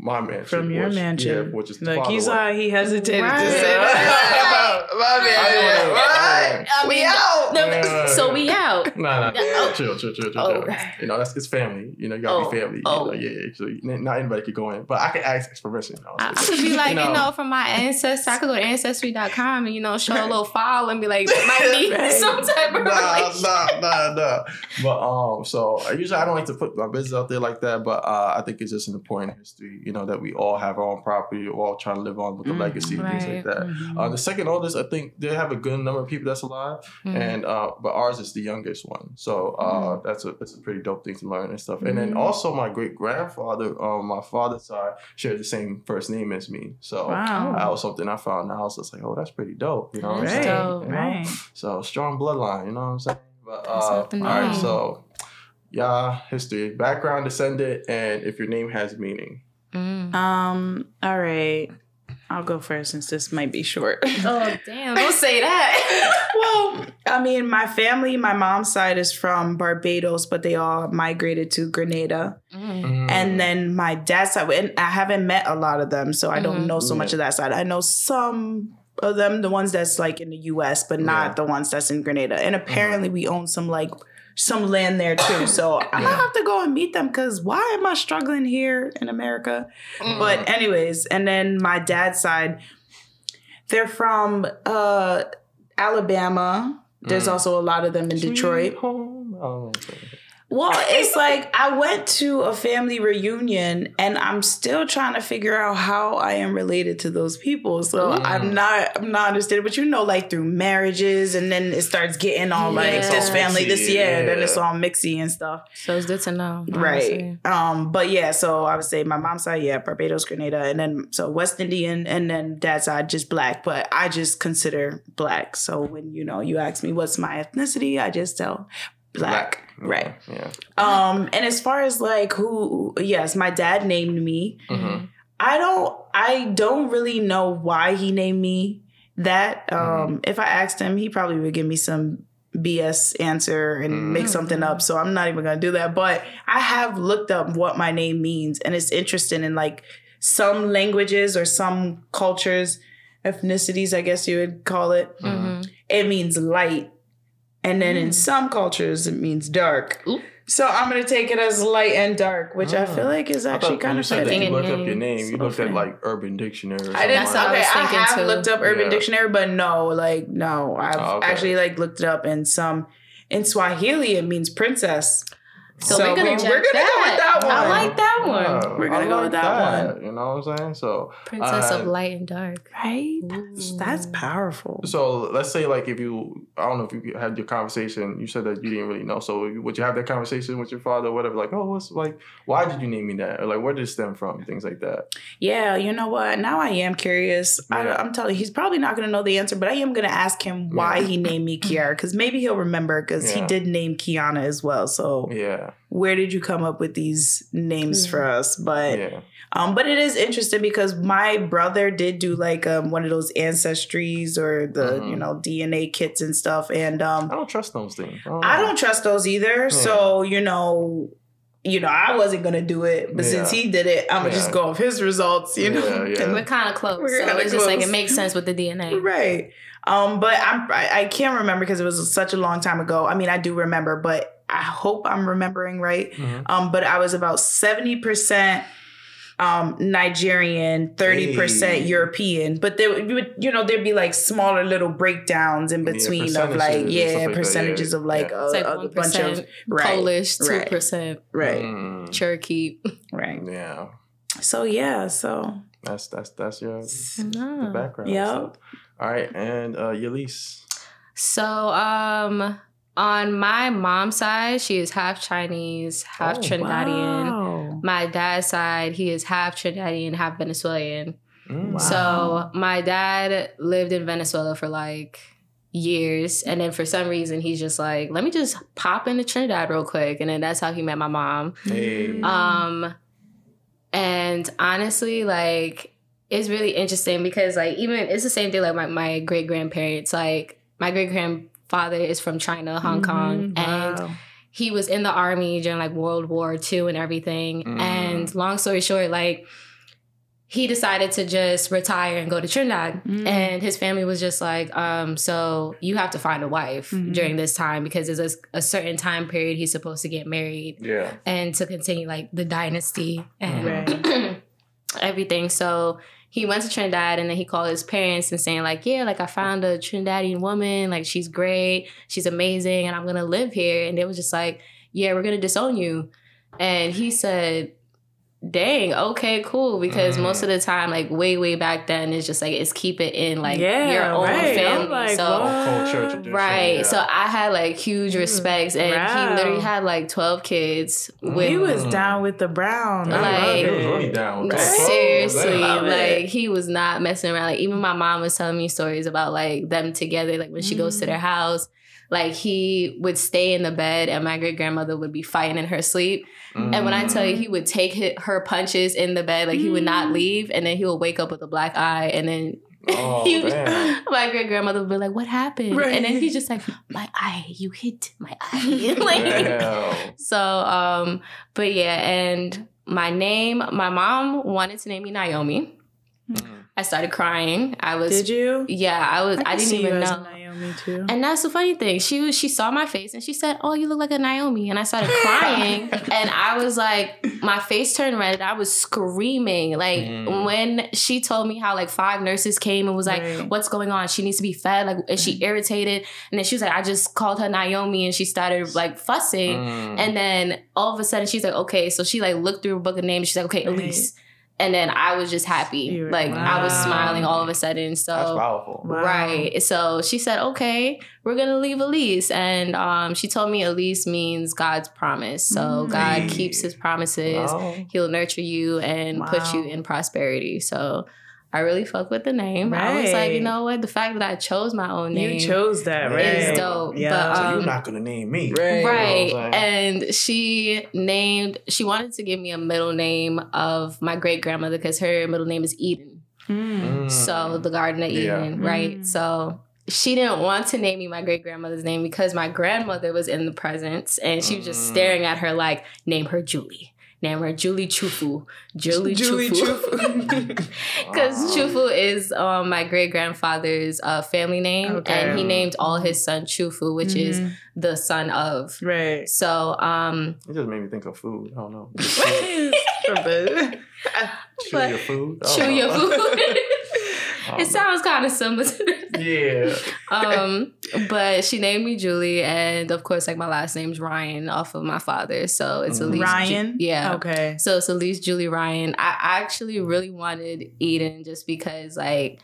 my mansion. From your which- mansion. yeah, which is the Look, father you saw he hesitated Right. to say that. <laughs> my I didn't I man. We out. No, Yeah. so we out. <laughs> Nah, nah, Oh. chill, chill, chill, chill, Oh. chill. You know, that's it's family. You know, you gotta Oh. be family. Oh. You know, yeah, yeah. So not anybody could go in, but I can ask for permission. I, I could be like, you know, from my ancestors, I could go to ancestry.com and, you know, show a little <laughs> file and be like, there might be some type of nah, nah, nah, nah. But um, so usually I don't like to put my business out there like that, but uh, I think it's just an important history, you know, that we all have our own property, we're all trying to live on with the Mhm. legacy and things like that. Mm-hmm. Uh, the second oldest, I think they have a good number of people that's alive, Mm. and uh, but ours is the youngest one, so uh, Mm-hmm. that's a that's a pretty dope thing to learn and stuff. And then Mhm. also my great grandfather, um, my father's side, shared the same first name as me, so. Wow. That was something I found out. I was just like, oh, that's pretty dope, you know. what I'm right, saying? You know? right. So strong bloodline, you know what I'm saying? But uh, all right, so yeah, history, background, descendant, and if your name has meaning. Mm. Um. All right. I'll go first since this might be short. <laughs> Oh, damn. Don't say that. <laughs> well, I mean, my family, my mom's side is from Barbados, but they all migrated to Grenada. Mm. And then my dad's side, and I haven't met a lot of them, so I don't Mhm. know so much of that side. I know some of them, the ones that's like in the US, but not Yeah. the ones that's in Grenada. And apparently, we own some like some land there too. <coughs> So I Yeah. have to go and meet them because why am I struggling here in America? Mm. But anyways, and then my dad's side, they're from uh Alabama. There's Mm. also a lot of them in Detroit. Oh, okay. Well, <laughs> it's like I went to a family reunion and I'm still trying to figure out how I am related to those people. So Mm. I'm not I'm not understanding. But you know, like through marriages and then it starts getting all like this family, this Mixy, yeah, then it's all mixy and stuff. So it's good to know. Right. Um, but yeah, so I would say my mom's side, yeah, Barbados, Grenada, and then so West Indian, and then dad's side just black. But I just consider black. So when you know you ask me what's my ethnicity, I just tell black. Right. Yeah. Um, and as far as like who, yes, my dad named me. hmm I don't, I don't really know why he named me that. Um, if I asked him, he probably would give me some BS answer and make Mhm. something up. So I'm not even gonna do that. But I have looked up what my name means, and it's interesting in like some languages or some cultures, ethnicities, I guess you would call it. Mhm. It means light. And then in Mm. some cultures, it means dark. Ooh. So I'm gonna take it as light and dark, which I Ah. feel like is actually thought kind you of said that fitting. you fitting. looked up your name. You So looked at like Urban Dictionary. Or I didn't. That's what I okay, was I, thinking have too. looked up Urban Yeah. Dictionary, but no, like no, I've Oh, okay. actually like looked it up in some. In Swahili, it means princess. So, we're gonna, we- we're gonna that. go with that one. I like that one. Yeah, We're gonna I go like with that one. You know what I'm saying? So, Princess Uh, of Light and Dark. Right? That's, that's powerful. so let's say like if you, I don't know if you had your conversation. You said that you didn't really know. So would you have that conversation with your father, or whatever? Like, oh, what's like, why did you name me that? Or like, where did it stem from? Things like that. Yeah, you know what? Now I am curious. Yeah. I, I'm telling you, he's probably not going to know the answer, but I am going to ask him why Yeah. he named me Kiara because maybe he'll remember because he did name Kiana as well. So Yeah, where did you come up with these names for us? But yeah. um, but it is interesting because my brother did do like um one of those ancestries or the Mhm. you know DNA kits and stuff, and um, I don't trust those things. I don't, I don't trust those either. So you know. You know, I wasn't gonna do it, but since he did it, I'm gonna Yeah. just go off his results. You know, Yeah, yeah. And we're kind of close. We're so kinda it's just like it makes sense with the DNA. Right. Um, but I'm I, I can't remember because it was such a long time ago. I mean, I do remember, but I hope I'm remembering right. Mhm. Um, but I was about 70% um Nigerian, 30% Hey. European. But there would- you would, you know, there'd be like smaller little breakdowns in Yeah, between of like, yeah, stuff like that, percentages yeah. of like, Yeah. a, like a bunch of right, Polish, two right. percent right, Mm, Cherokee. <laughs> right. yeah, So yeah, so that's that's that's your the background. Yep. So. All right, and uh, Yelise. So, um, on my mom's side, she is half Chinese, half Oh, Trinidadian. wow. My dad's side, he is half Trinidadian, half Venezuelan. Mm. Wow. So my dad lived in Venezuela for like years, and then for some reason he's just like, let me just pop into Trinidad real quick, and then that's how he met my mom. Hey. Um, and honestly, like it's really interesting because like even it's the same thing like my, my great grandparents. Like my great grandfather is from China, Hong Kong, Mhm. and Wow. he was in the army during like World War II and everything. Mm. And long story short, like he decided to just retire and go to Trinidad. Mm. And his family was just like, um, so you have to find a wife Mhm. during this time because there's a, a certain time period he's supposed to get married yeah. and to continue like the dynasty and Right. <clears throat> everything. So he went to Trinidad and then he called his parents and saying like, yeah, like I found a Trinidadian woman, like she's great, she's amazing, and I'm gonna live here. And they was just like, yeah, we're gonna disown you. And he said, dang, okay, cool. Because Mm. most of the time, like way, way back then, it's just like it's keep it in like Yeah, your own right. Family. like, so? Culture, Right. yeah. So I had like huge Mm, respects and wow. he literally had like 12 kids with he was Mm. down with the brown. I Like- he was it. really down. with. Seriously, Love it. like he was not messing around. Like even my mom was telling me stories about like them together. Like when she goes to Mm. their house, like he would stay in the bed, and my great grandmother would be fighting in her sleep. And when I tell you, Mm. he would take hi- her punches in the bed, like he would not Mm. leave, and then he would wake up with a black eye, and then <laughs> Oh, he- damn. <laughs> my great grandmother would be like, "What happened?" Right. And then he's just like, "My eye, you hit my eye." <laughs> like, Damn. so, um, but yeah, and my name, my mom wanted to name me Naomi. I started crying. I was. Did you? Yeah, I was. I, can didn't see even you as know. Naomi too. And that's the funny thing. She was she saw my face and she said, "Oh, you look like a Naomi." And I started crying, <laughs> and I was like, my face turned red. And I was screaming. Like Mm. when she told me how like five nurses came and was like, Right. "What's going on? She needs to be fed." Like, is she irritated? And then she was like, "I just called her Naomi," and she started like fussing. Mm. And then all of a sudden, she's like, "Okay." So she like looked through a book of names. She's like, "Okay, Right. Elise." And then I was just happy. You were- Like I was smiling all of a sudden. So That's powerful. Wow. Right. So she said, okay, we're going to leave Elise. And um, she told me Elise means God's promise. So Mm. God keeps his promises. Wow. He'll nurture you and put you in prosperity. So I really fuck with the name. I was like, you know what? The fact that I chose my own name. You chose that, It's right? dope, Yeah. but, So um, you're not gonna name me, Right. You know Right. saying? And she named, she wanted to give me a middle name of my great grandmother because her middle name is Eden. Mm. So the Garden of Yeah. Eden, right? Mm. So she didn't want to name me my great grandmother's name because my grandmother was in the presence and she was just Mm. staring at her like, name her Julie. Name her Julie Chufu. Julie, <laughs> Julie Chufu. Because <laughs> Wow. Chufu is um, my great grandfather's uh, family name, Okay. and he named all his son Chufu, which is Mhm. the son of. right. So, um, It just made me think of food. I don't know. But- Chew But- your food. Chew your food. <laughs> I it sounds kind of similar to this. know. Yeah. <laughs> um, but she named me Julie, and of course, like my last name's Ryan off of my father, so it's Mhm. Elise. Ju- Ryan. yeah. Okay. So it's Elise Julie Ryan. I I actually really wanted Eden just because, like,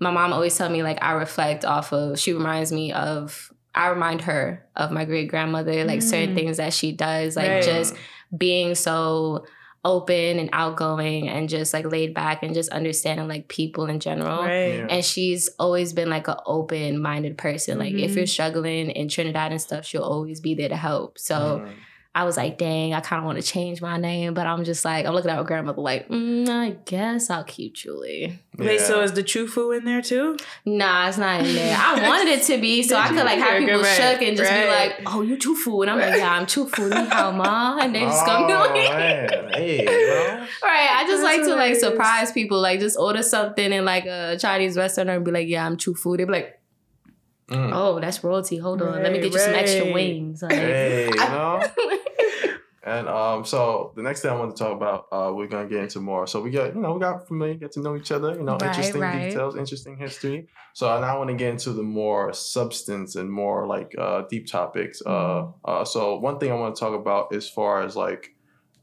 my mom always tell me like I reflect off of. She reminds me of. I remind her of my great grandmother, like certain Mm. things that she does, like Right. just being so open and outgoing and just like laid back and just understanding like people in general. Right. Yeah. And she's always been like an open minded person. Like if Mhm. you're struggling in Trinidad and stuff, she'll always be there to help. So Mm. I was like, dang, I kind of want to change my name, but I'm just like, I'm looking at my grandmother like, mm, I guess I'll keep Julie. Wait, so is the Chufu in there too? Nah, it's not in there. I <laughs> wanted it to be so I could like have Right, people right, shook and just be like, oh, you Chufu. And I'm like, yeah, I'm Chufu. Ni hao ma. <laughs> And they just gonna be Oh, like, man. Hey, bro. Right, I just That's like to like surprise people, like just order something in like a Chinese restaurant and be like, "Yeah, I'm Chufu." They be like, Mm. "Oh, that's royalty. Hold on, let me get you some extra wings." Like, Hey, you know? <laughs> And um, so the next thing I want to talk about, uh, we're gonna get into more. So we got, you know, we got familiar, get to know each other, you know, Right, interesting right. details, interesting history. So now I want to get into the more substance and more like uh, deep topics. Uh, Mm-hmm. uh, so one thing I want to talk about as far as like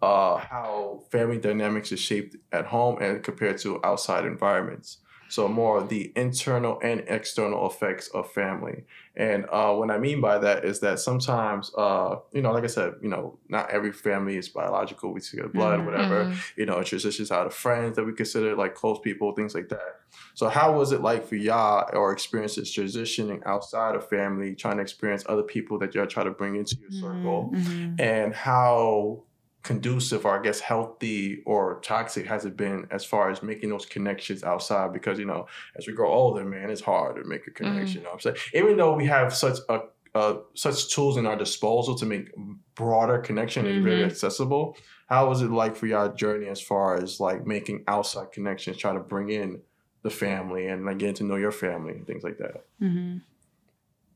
uh, how family dynamics is shaped at home and compared to outside environments. So more the internal and external effects of family. And uh, what I mean by that is that sometimes, uh, you know, like I said, you know, not every family is biological. We see the blood, Mhm. whatever. Mhm. You know, it transitions out of friends that we consider like close people, things like that. So how was it like for y'all or experiences transitioning outside of family, trying to experience other people that y'all try to bring into your circle? Mhm. and how conducive or I guess healthy or toxic has it been as far as making those connections outside? Because you know, as we grow older, man, it's hard to make a connection. You know I'm saying? Even though we have such a uh, such tools in our disposal to make broader connection is very Mhm. accessible. How was it like for your journey as far as like making outside connections, trying to bring in the family and like getting to know your family and things like that? Mhm.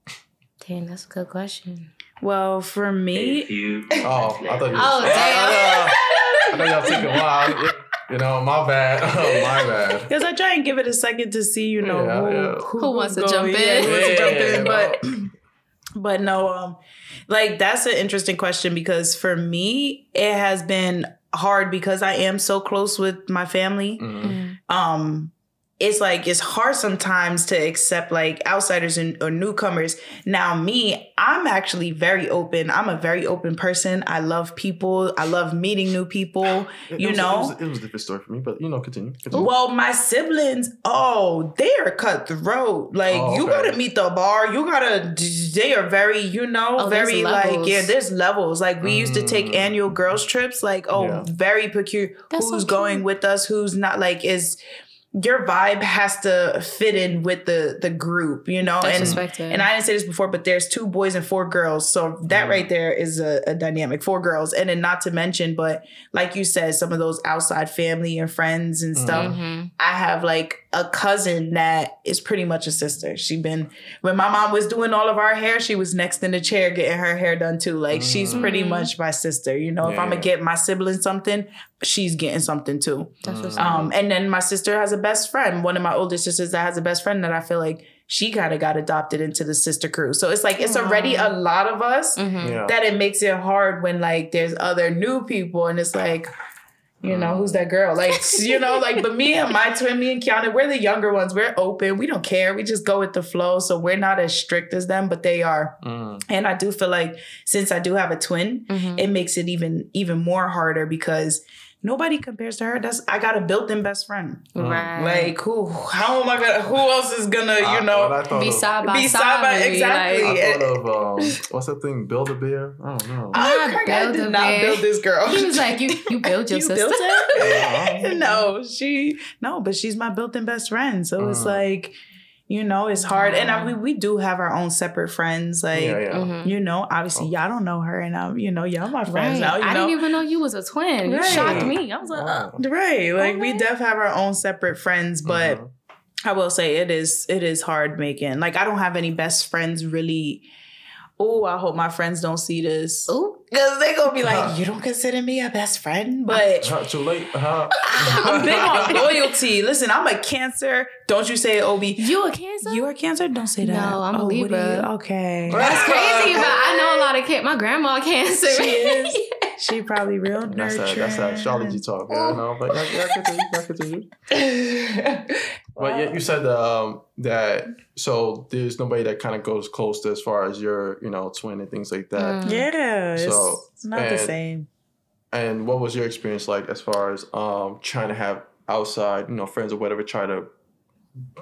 <laughs> Dang, that's a good question. Well, for me, <laughs> Oh, I thought you. Oh, I, I, I thought y'all took a while. You know, my bad. <laughs> my bad. because I try and give it a second to see, you know, Yeah, who, yeah. Who wants to go- jump yeah, in? who wants to jump in, but <clears throat> but no, um, like that's an interesting question because for me, it has been hard because I am so close with my family. Mhm. um it's like it's hard sometimes to accept like outsiders and or newcomers. Now, me, I'm actually very open. I'm a very open person. I love people. I love meeting new people. It You was- know? it was, it was a different story for me, but you know, continue. continue. Well, my siblings, oh, they are cutthroat. Like Oh, you okay. gotta meet the bar. You gotta. They are very, you know, Oh, very like yeah. There's levels. Like we used to take Mm. annual girls trips. Like oh, Yeah. very peculiar. That's who's cute. going with us? Who's not? Like is your vibe has to fit in with the the group, you know. That's and respected. and I didn't say this before, but there's two boys and four girls, so that Mm. right there is a, a dynamic. Four girls, and then not to mention, but like you said, some of those outside family and friends and stuff. Mhm. I have like a cousin that is pretty much a sister. She been when my mom was doing all of our hair, she was next in the chair getting her hair done too. Like she's pretty Mhm. much my sister. You know, if I'm gonna get my sibling something, she's getting something too. That's what's Mm. Um, and then my sister has a best friend. One of my older sisters that has a best friend that I feel like she kind of got adopted into the sister crew. So it's like it's already a lot of us Mhm. Yeah. that it makes it hard when like there's other new people and it's like you know who's that girl? Like you know like but me and my twin me and Kiana we're the younger ones. We're open. We don't care. We just go with the flow. So we're not as strict as them but they are. Mm. and I do feel like since I do have a twin Mhm. it makes it even even more harder because nobody compares to her that's I got a built-in best friend Right. like who how am I gonna who else is gonna you know when I be side by Be side. side by- exactly. like- I thought of um, what's that thing? Build-A-Bear. I don't know. I, I build did a not bear. build this girl He was like, "You, you build <laughs> your You sister." built <laughs> Yeah. it? <laughs> no, she no, but she's my built-in best friend. So it's Mm. like, you know, it's hard. And I, we we do have our own separate friends. Like, yeah, yeah. Mhm. you know, obviously y'all don't know her, and I'm, you know, y'all my friends Right. now. You I know, didn't even know you was a twin. You shocked me. I was like, Wow. oh. right? Like we Okay. def have our own separate friends, but Mhm. I will say it is it is hard making. Like I don't have any best friends really. Oh, I hope my friends don't see this. Ooh. Because they gonna be Huh. like, you don't consider me a best friend, but too late. Uh, <laughs> I'm big on loyalty. Listen, I'm a Cancer. Don't you say it, Obi. You a cancer? You are Cancer? Don't say that. No, I'm a what Libra. Okay. That's crazy, but I know a lot of can- my grandma cancer. She is. <laughs> She probably real that's that. nurturing. That's that astrology talk. Yeah, no, but yeah, yeah, continue, yeah, continue. <laughs> But yeah, you said um, that so there's nobody that kind of goes close to as far as your, you know, twin and things like that. Mm. yeah, it's, So, it's not the same. And what was your experience like as far as um, trying to have outside, you know, friends or whatever, try to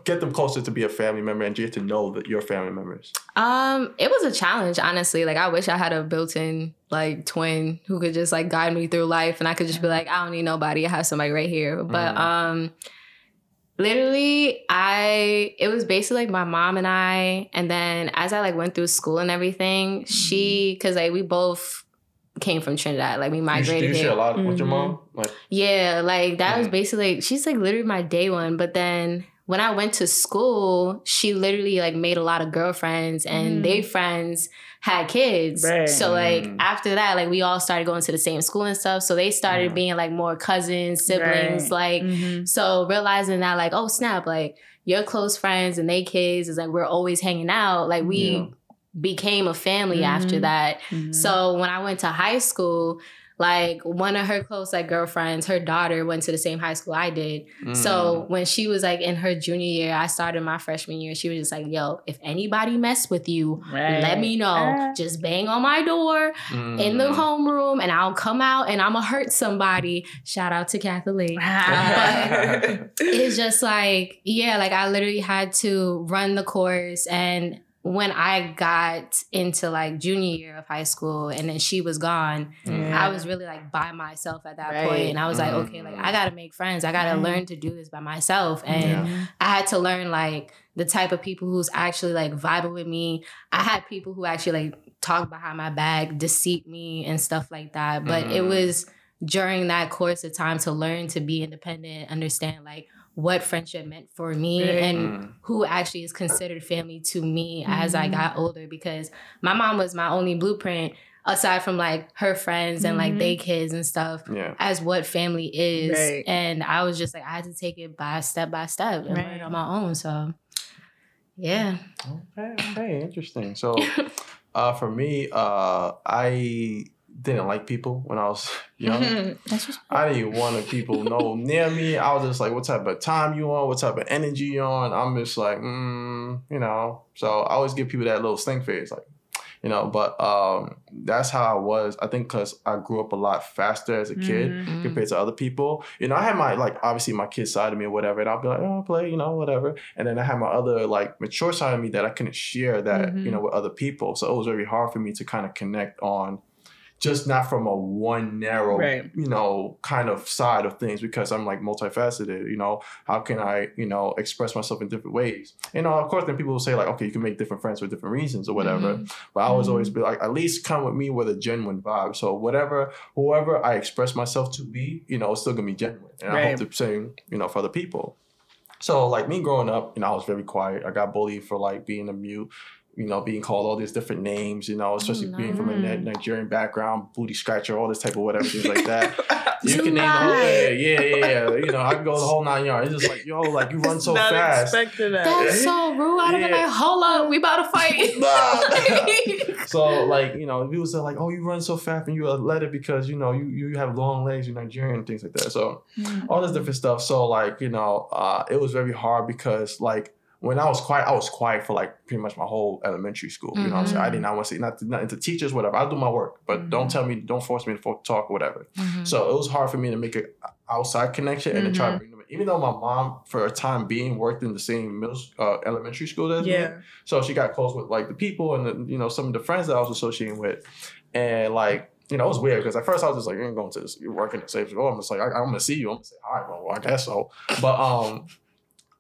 get them closer to be a family member and get to know that your family members? Um, it was a challenge, honestly. Like I wish I had a built-in like twin who could just like guide me through life and I could just be like, I don't need nobody. I have somebody right here. But Mhm. um literally I it was basically like my mom and I and then as I like went through school and everything, she cuz like we both came from Trinidad. Like we migrated do you share a lot with your mom? Like, Yeah, like that was Mhm. basically she's like literally my day one. But then when I went to school, she literally like made a lot of girlfriends and Mm. they friends had kids. Right. So like Mm. after that, like we all started going to the same school and stuff. So they started Mm. being like more cousins, siblings, like Mhm. so realizing that like, oh snap, like your close friends and they kids is like we're always hanging out. Like we Yeah. became a family after Mhm. that. Mhm. So when I went to high school, like one of her close like girlfriends, her daughter went to the same high school I did. mm, So when she was like in her junior year, I started my freshman year. She was just like, "Yo, if anybody mess with you, Right. let me know. Ah. Just bang on my door mm, in the homeroom, and I'll come out and I'ma hurt somebody." Shout out to Kathleen. <laughs> it's just like yeah like i literally had to run the course and when i got into like junior year of high school and then she was gone Yeah. i was really like by myself at that Right. point and i was like Mm. okay like i gotta make friends i gotta Right. learn to do this by myself and Yeah. i had to learn like the type of people who's actually like vibing with me i had people who actually like talk behind my back deceive me and stuff like that but it Mhm. was during that course of time to learn to be independent understand like what friendship meant for me Right. and Mm. who actually is considered family to me as I Mhm. got older because my mom was my only blueprint aside from like her friends and like they kids and stuff Yeah. as what family is Right. and I was just like I had to take it by step by step and learn Right. on my own so yeah Okay, okay, interesting. So, <laughs> uh, for me, uh, I didn't like people when I was <laughs> young. <laughs> I didn't want people know <laughs> near me. I was just like, what type of time you on? What type of energy you on? I'm just like, mm, you know. So I always give people that little stink face, like, you know. But um, that's how I was. I think because I grew up a lot faster as a kid Mhm. Mm. compared to other people. You know, I had my like obviously my kid side of me or whatever, and I'll be like, oh, I'll play, you know, whatever. And then I had my other like mature side of me that I couldn't share that, Mhm. you know, with other people. So it was very hard for me to kind of connect on just not from a one narrow, Right. you know, kind of side of things because I'm like multifaceted. You know, how can I, you know, express myself in different ways? You know, of course, then people will say like, okay, you can make different friends for different reasons or whatever. But I always Mhm. always be like, at least come with me with a genuine vibe. So whatever, whoever I express myself to be, you know, it's still gonna be genuine, and I Right. hope the same, you know, for other people. So like me growing up, you know, I was very quiet. I got bullied for like being a mute, you know, being called all these different names, you know, especially no. being from a Mm. Nigerian background, booty scratcher, all this type of whatever things like that. <laughs> You can name the whole thing. Yeah, yeah, yeah. You know, I can go the whole nine yards. It's just like, yo, like you run so Not fast. expecting that. That's so rude. I'd have been Yeah. like, hold up, we about to <laughs> fight. Nah. <laughs> So like you know, people say like, "Oh, you run so fast and you're athletic because you know you you have long legs, you're Nigerian, things like that." So Mm. all this different stuff. So like you know, uh, it was very hard because like when I was quiet, I was quiet for like pretty much my whole elementary school. You know what I'm saying? I did not want to say not not into teachers, whatever. I'll do my work, but don't Mhm. tell me, don't force me to talk, whatever. Mhm. So it was hard for me to make an outside connection and to try to Mhm. bring them. in. Even though my mom, for a time being, worked in the same middle uh, elementary school as me, so she got close with like the people and the, you know some of the friends that I was associating with, and like you know it was weird because at first I was just like you're going to this, you're working at Safe School. I'm just like I, am gonna see you. I'm gonna say hi. Well, I guess so. But um,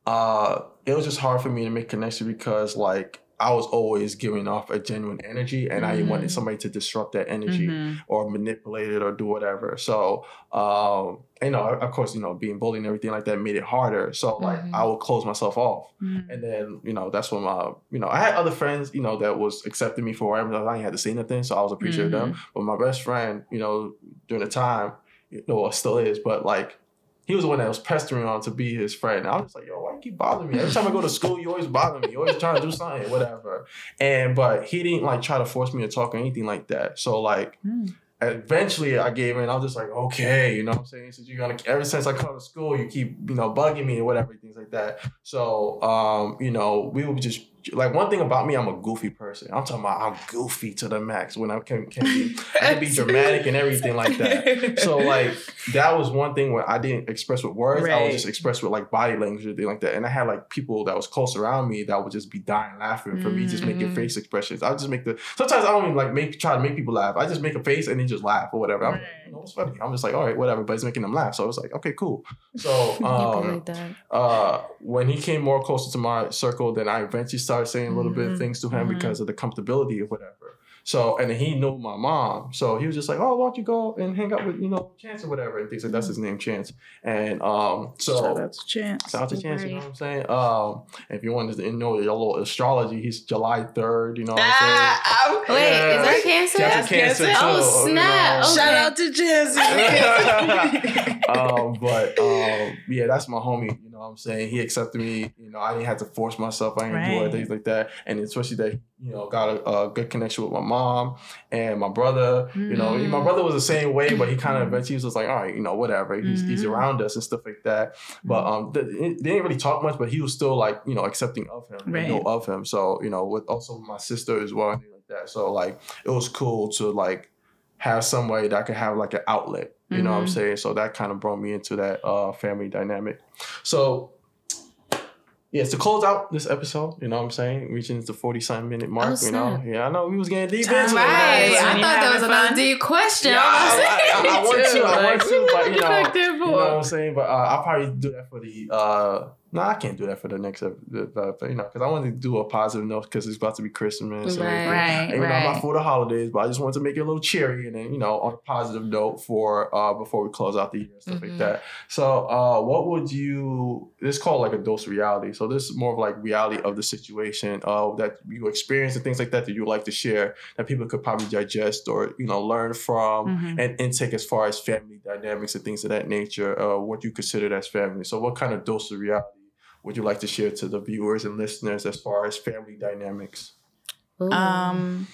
uh, it was just hard for me to make connection because like I was always giving off a genuine energy, and I Mhm. wanted somebody to disrupt that energy Mhm. or manipulate it or do whatever. So, um, you know, of course, you know, being bullied and everything like that made it harder. So, like, Mhm. I would close myself off. Mhm. And then, you know, that's when my, you know, I had other friends, you know, that was accepting me for where I. I didn't have to say nothing, so I was appreciative of them. But my best friend, you know, during the time, you know, still is, but like, he was the one that was pestering on to be his friend. And I was like, yo, why you keep bothering me? Every time I go to school, you always bother me. You always trying to do something, whatever. And but he didn't like try to force me to talk or anything like that. So like Mm. eventually I gave in. I was just like, okay, you know what I'm saying? Since you're gonna ever since I come to school, you keep, you know, bugging me or whatever, things like that. So um, you know, we would just like one thing about me, I'm a goofy person. I'm talking about I'm goofy to the max when I can can be I can be <laughs> dramatic and everything like that. So <laughs> like that was one thing where I didn't express with words. I was just express with like body language or thing like that. And I had like people that was close around me that would just be dying laughing for me just making Mhm. face expressions. I would just make the sometimes I don't even like make try to make people laugh. I just make a face and then just laugh or whatever. I'm like, Right. know, it's funny. I'm just like, all right, whatever, but it's making them laugh. So I was like, okay, cool. So <laughs> um like uh, when he came more closer to my circle, then I eventually started saying a little bit of Mhm. things to him Mhm. because of the comfortability of whatever. So, and he knew my mom. So he was just like, oh, why don't you go and hang out with, you know, Chance or whatever. And things like that's his name, Chance. And um, so Shout out to Chance. Shout out to Chance, you know what I'm saying? Um, if you wanted to know your little astrology, he's July 3rd, you know what I'm saying? Ah, I'm- Wait, Yeah. is that cancer? Cancer, That's cancer, cancer. too, Oh, you snap. know. Okay. Shout out to Jesse. <laughs> um, but um, yeah, that's my homie. You know what I'm saying? He accepted me. You know, I didn't have to force myself. I didn't do it, Right. things like that. And especially that, you know, got a, a good connection with my mom and my brother. You know, my brother was the same way, but he kind of eventually was just like, all right, you know, whatever. He's, he's Mhm. around us and stuff like that. But um, th- they didn't really talk much, but he was still like, you know, accepting of him, Right. and know of him. So, you know, with also my sister as well, and like that. So, like, it was cool to like have somebody that I could have like an outlet. You know what I'm Mhm. saying? So that kind of brought me into that uh family dynamic. So yeah, to close out this episode, you know what I'm saying? Reaching the 40 something minute mark, Oh, you know? Yeah, I know we was getting deep into it. Right. I thought that was fun? deep question. Yeah, I, I, I, I <laughs> want to, I want to, but you know, <laughs> you know what I'm saying? But uh, I'll probably do that for the. uh No, I can't do that for the next. ep- The, the, you know, because I wanted to do a positive note because it's about to be Christmas. and Right. everything. Right, And, you know, I'm not right. for the holidays, but I just wanted to make it a little cheery and then you know on a positive note for uh before we close out the year and stuff Mhm. like that. So, uh, what would you? This called like a dose of reality. So this is more of like reality of the situation uh, that you experience and things like that that you would like to share that people could probably digest or you know learn from Mhm. and intake as far as family dynamics and things of that nature, uh, what you consider as family. So, what kind of dose of reality would you like to share to the viewers and listeners as far as family dynamics? Ooh. Um,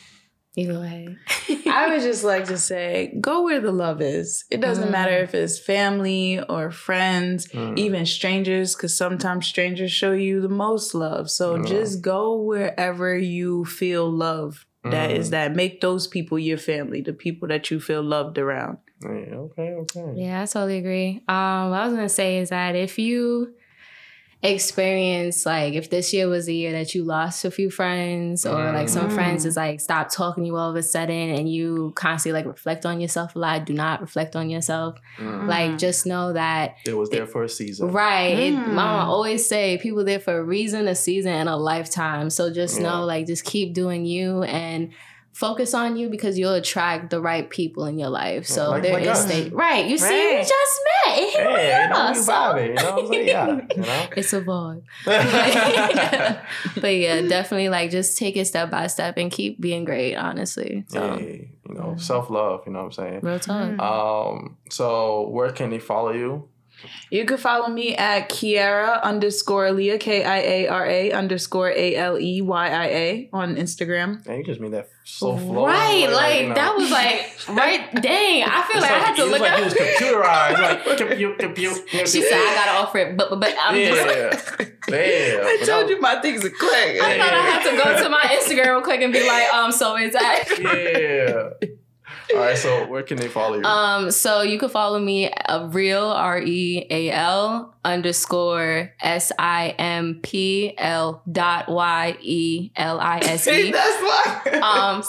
you go ahead. <laughs> I would just like to say, go where the love is. It doesn't Mm. matter if it's family or friends, Mm. even strangers, because sometimes strangers show you the most love. So Yeah. just go wherever you feel love. That is Mm. that. Make those people your family, the people that you feel loved around. Yeah, okay, okay. Yeah, I totally agree. Um, what I was gonna say is that if you experience like if this year was the year that you lost a few friends or like some Mm. friends is like stop talking to you all of a sudden and you constantly like reflect on yourself a lot do not reflect on yourself Mm. like just know that It was there for a season. right it, Mm. mama always say people there for a reason a season and a lifetime so just know like just keep doing you and focus on you because you'll attract the right people in your life so Like- there like is state right you see we just met and here we Yeah, you know, so- vibing, you know what I'm saying? Yeah, you know? it's a vibe <laughs> <laughs> but yeah, definitely like just take it step by step and keep being great, honestly. So Yeah, you know, self love, you know what I'm saying? real talk. Mm. Um, so where can they follow you? You can follow me at Kiara underscore Leah, K I A R A underscore A L E Y I A on Instagram. Man, you just made that so flow. right, like you know. that was like right. Dang, I feel It's like, I had to look like up. it was computerized, like <laughs> compute, compute. she said I gotta offer it, but but, but I'm just. Like, yeah. <laughs> I told you my things are quick. I thought I had to go to my Instagram real quick and be like, um, so is that? Yeah. All right, so where can they follow you? Um, so you can follow me a real R E A L underscore S I M P L dot Y E L I S E. E. <laughs> that's why. Um,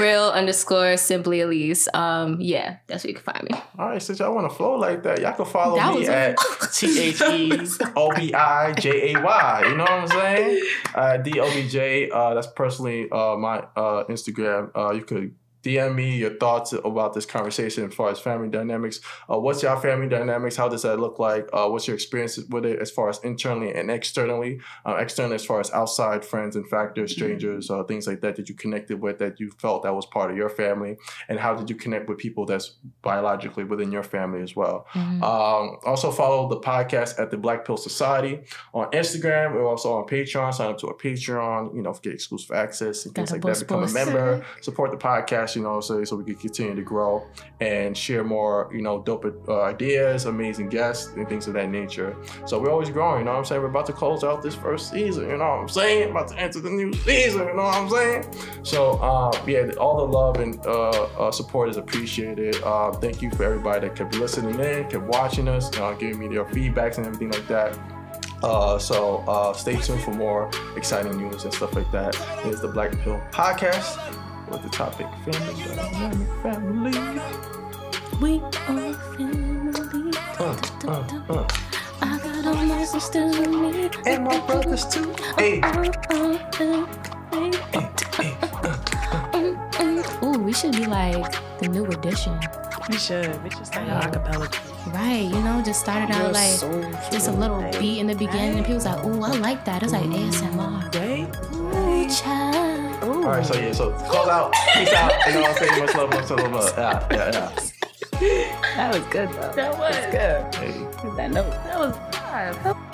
real underscore simply Elise. Um, yeah, that's where you can find me. All right, since y'all want to flow like that, y'all can follow That me at <laughs> T H E O B I J A Y. You know what I'm saying? Uh, D O B J. Uh, that's personally uh, my uh, Instagram. Uh, you could DM me your thoughts about this conversation as far as family dynamics. Uh, what's your family dynamics? How does that look like? Uh, what's your experience with it as far as internally and externally? Uh, externally, as far as outside friends and factors, strangers, uh, things like that that you connected with that you felt that was part of your family, and how did you connect with people that's biologically within your family as well? Mhm. Um, also follow the podcast at the Black Pill Society on Instagram. We're also on Patreon. Sign up to our Patreon. You know, get exclusive access and things like that. Become a member. <laughs> Support the podcast. You know, what I'm saying, so we can continue to grow and share more. You know, dope uh, ideas, amazing guests, and things of that nature. So we're always growing. You know what I'm saying? We're about to close out this first season. You know what I'm saying? About to enter the new season. You know what I'm saying? So um, yeah, all the love and uh, uh, support is appreciated. Uh, thank you for everybody that kept listening in, kept watching us, uh, giving me their feedbacks and everything like that. Uh, so uh, stay tuned for more exciting news and stuff like that. Here's the Black Pill Podcast with the topic family dynamic family. We are family. Uh, uh, uh. I got all my sisters with me. And my brothers too. Hey, hey. Ooh, we should be like the new edition. We should. We should start Yeah. an acapella. Right, you know, just started out like just a little beat in the beginning, and people was like, "Ooh, I like that." It's like ASMR. Right? Ooh, child. Ooh. All right, so yeah, so close out. Peace out. You know what I'm saying? Much love, much love, love. Yeah, yeah, yeah. That was good though. That was. That's good. Hey. That note. That was.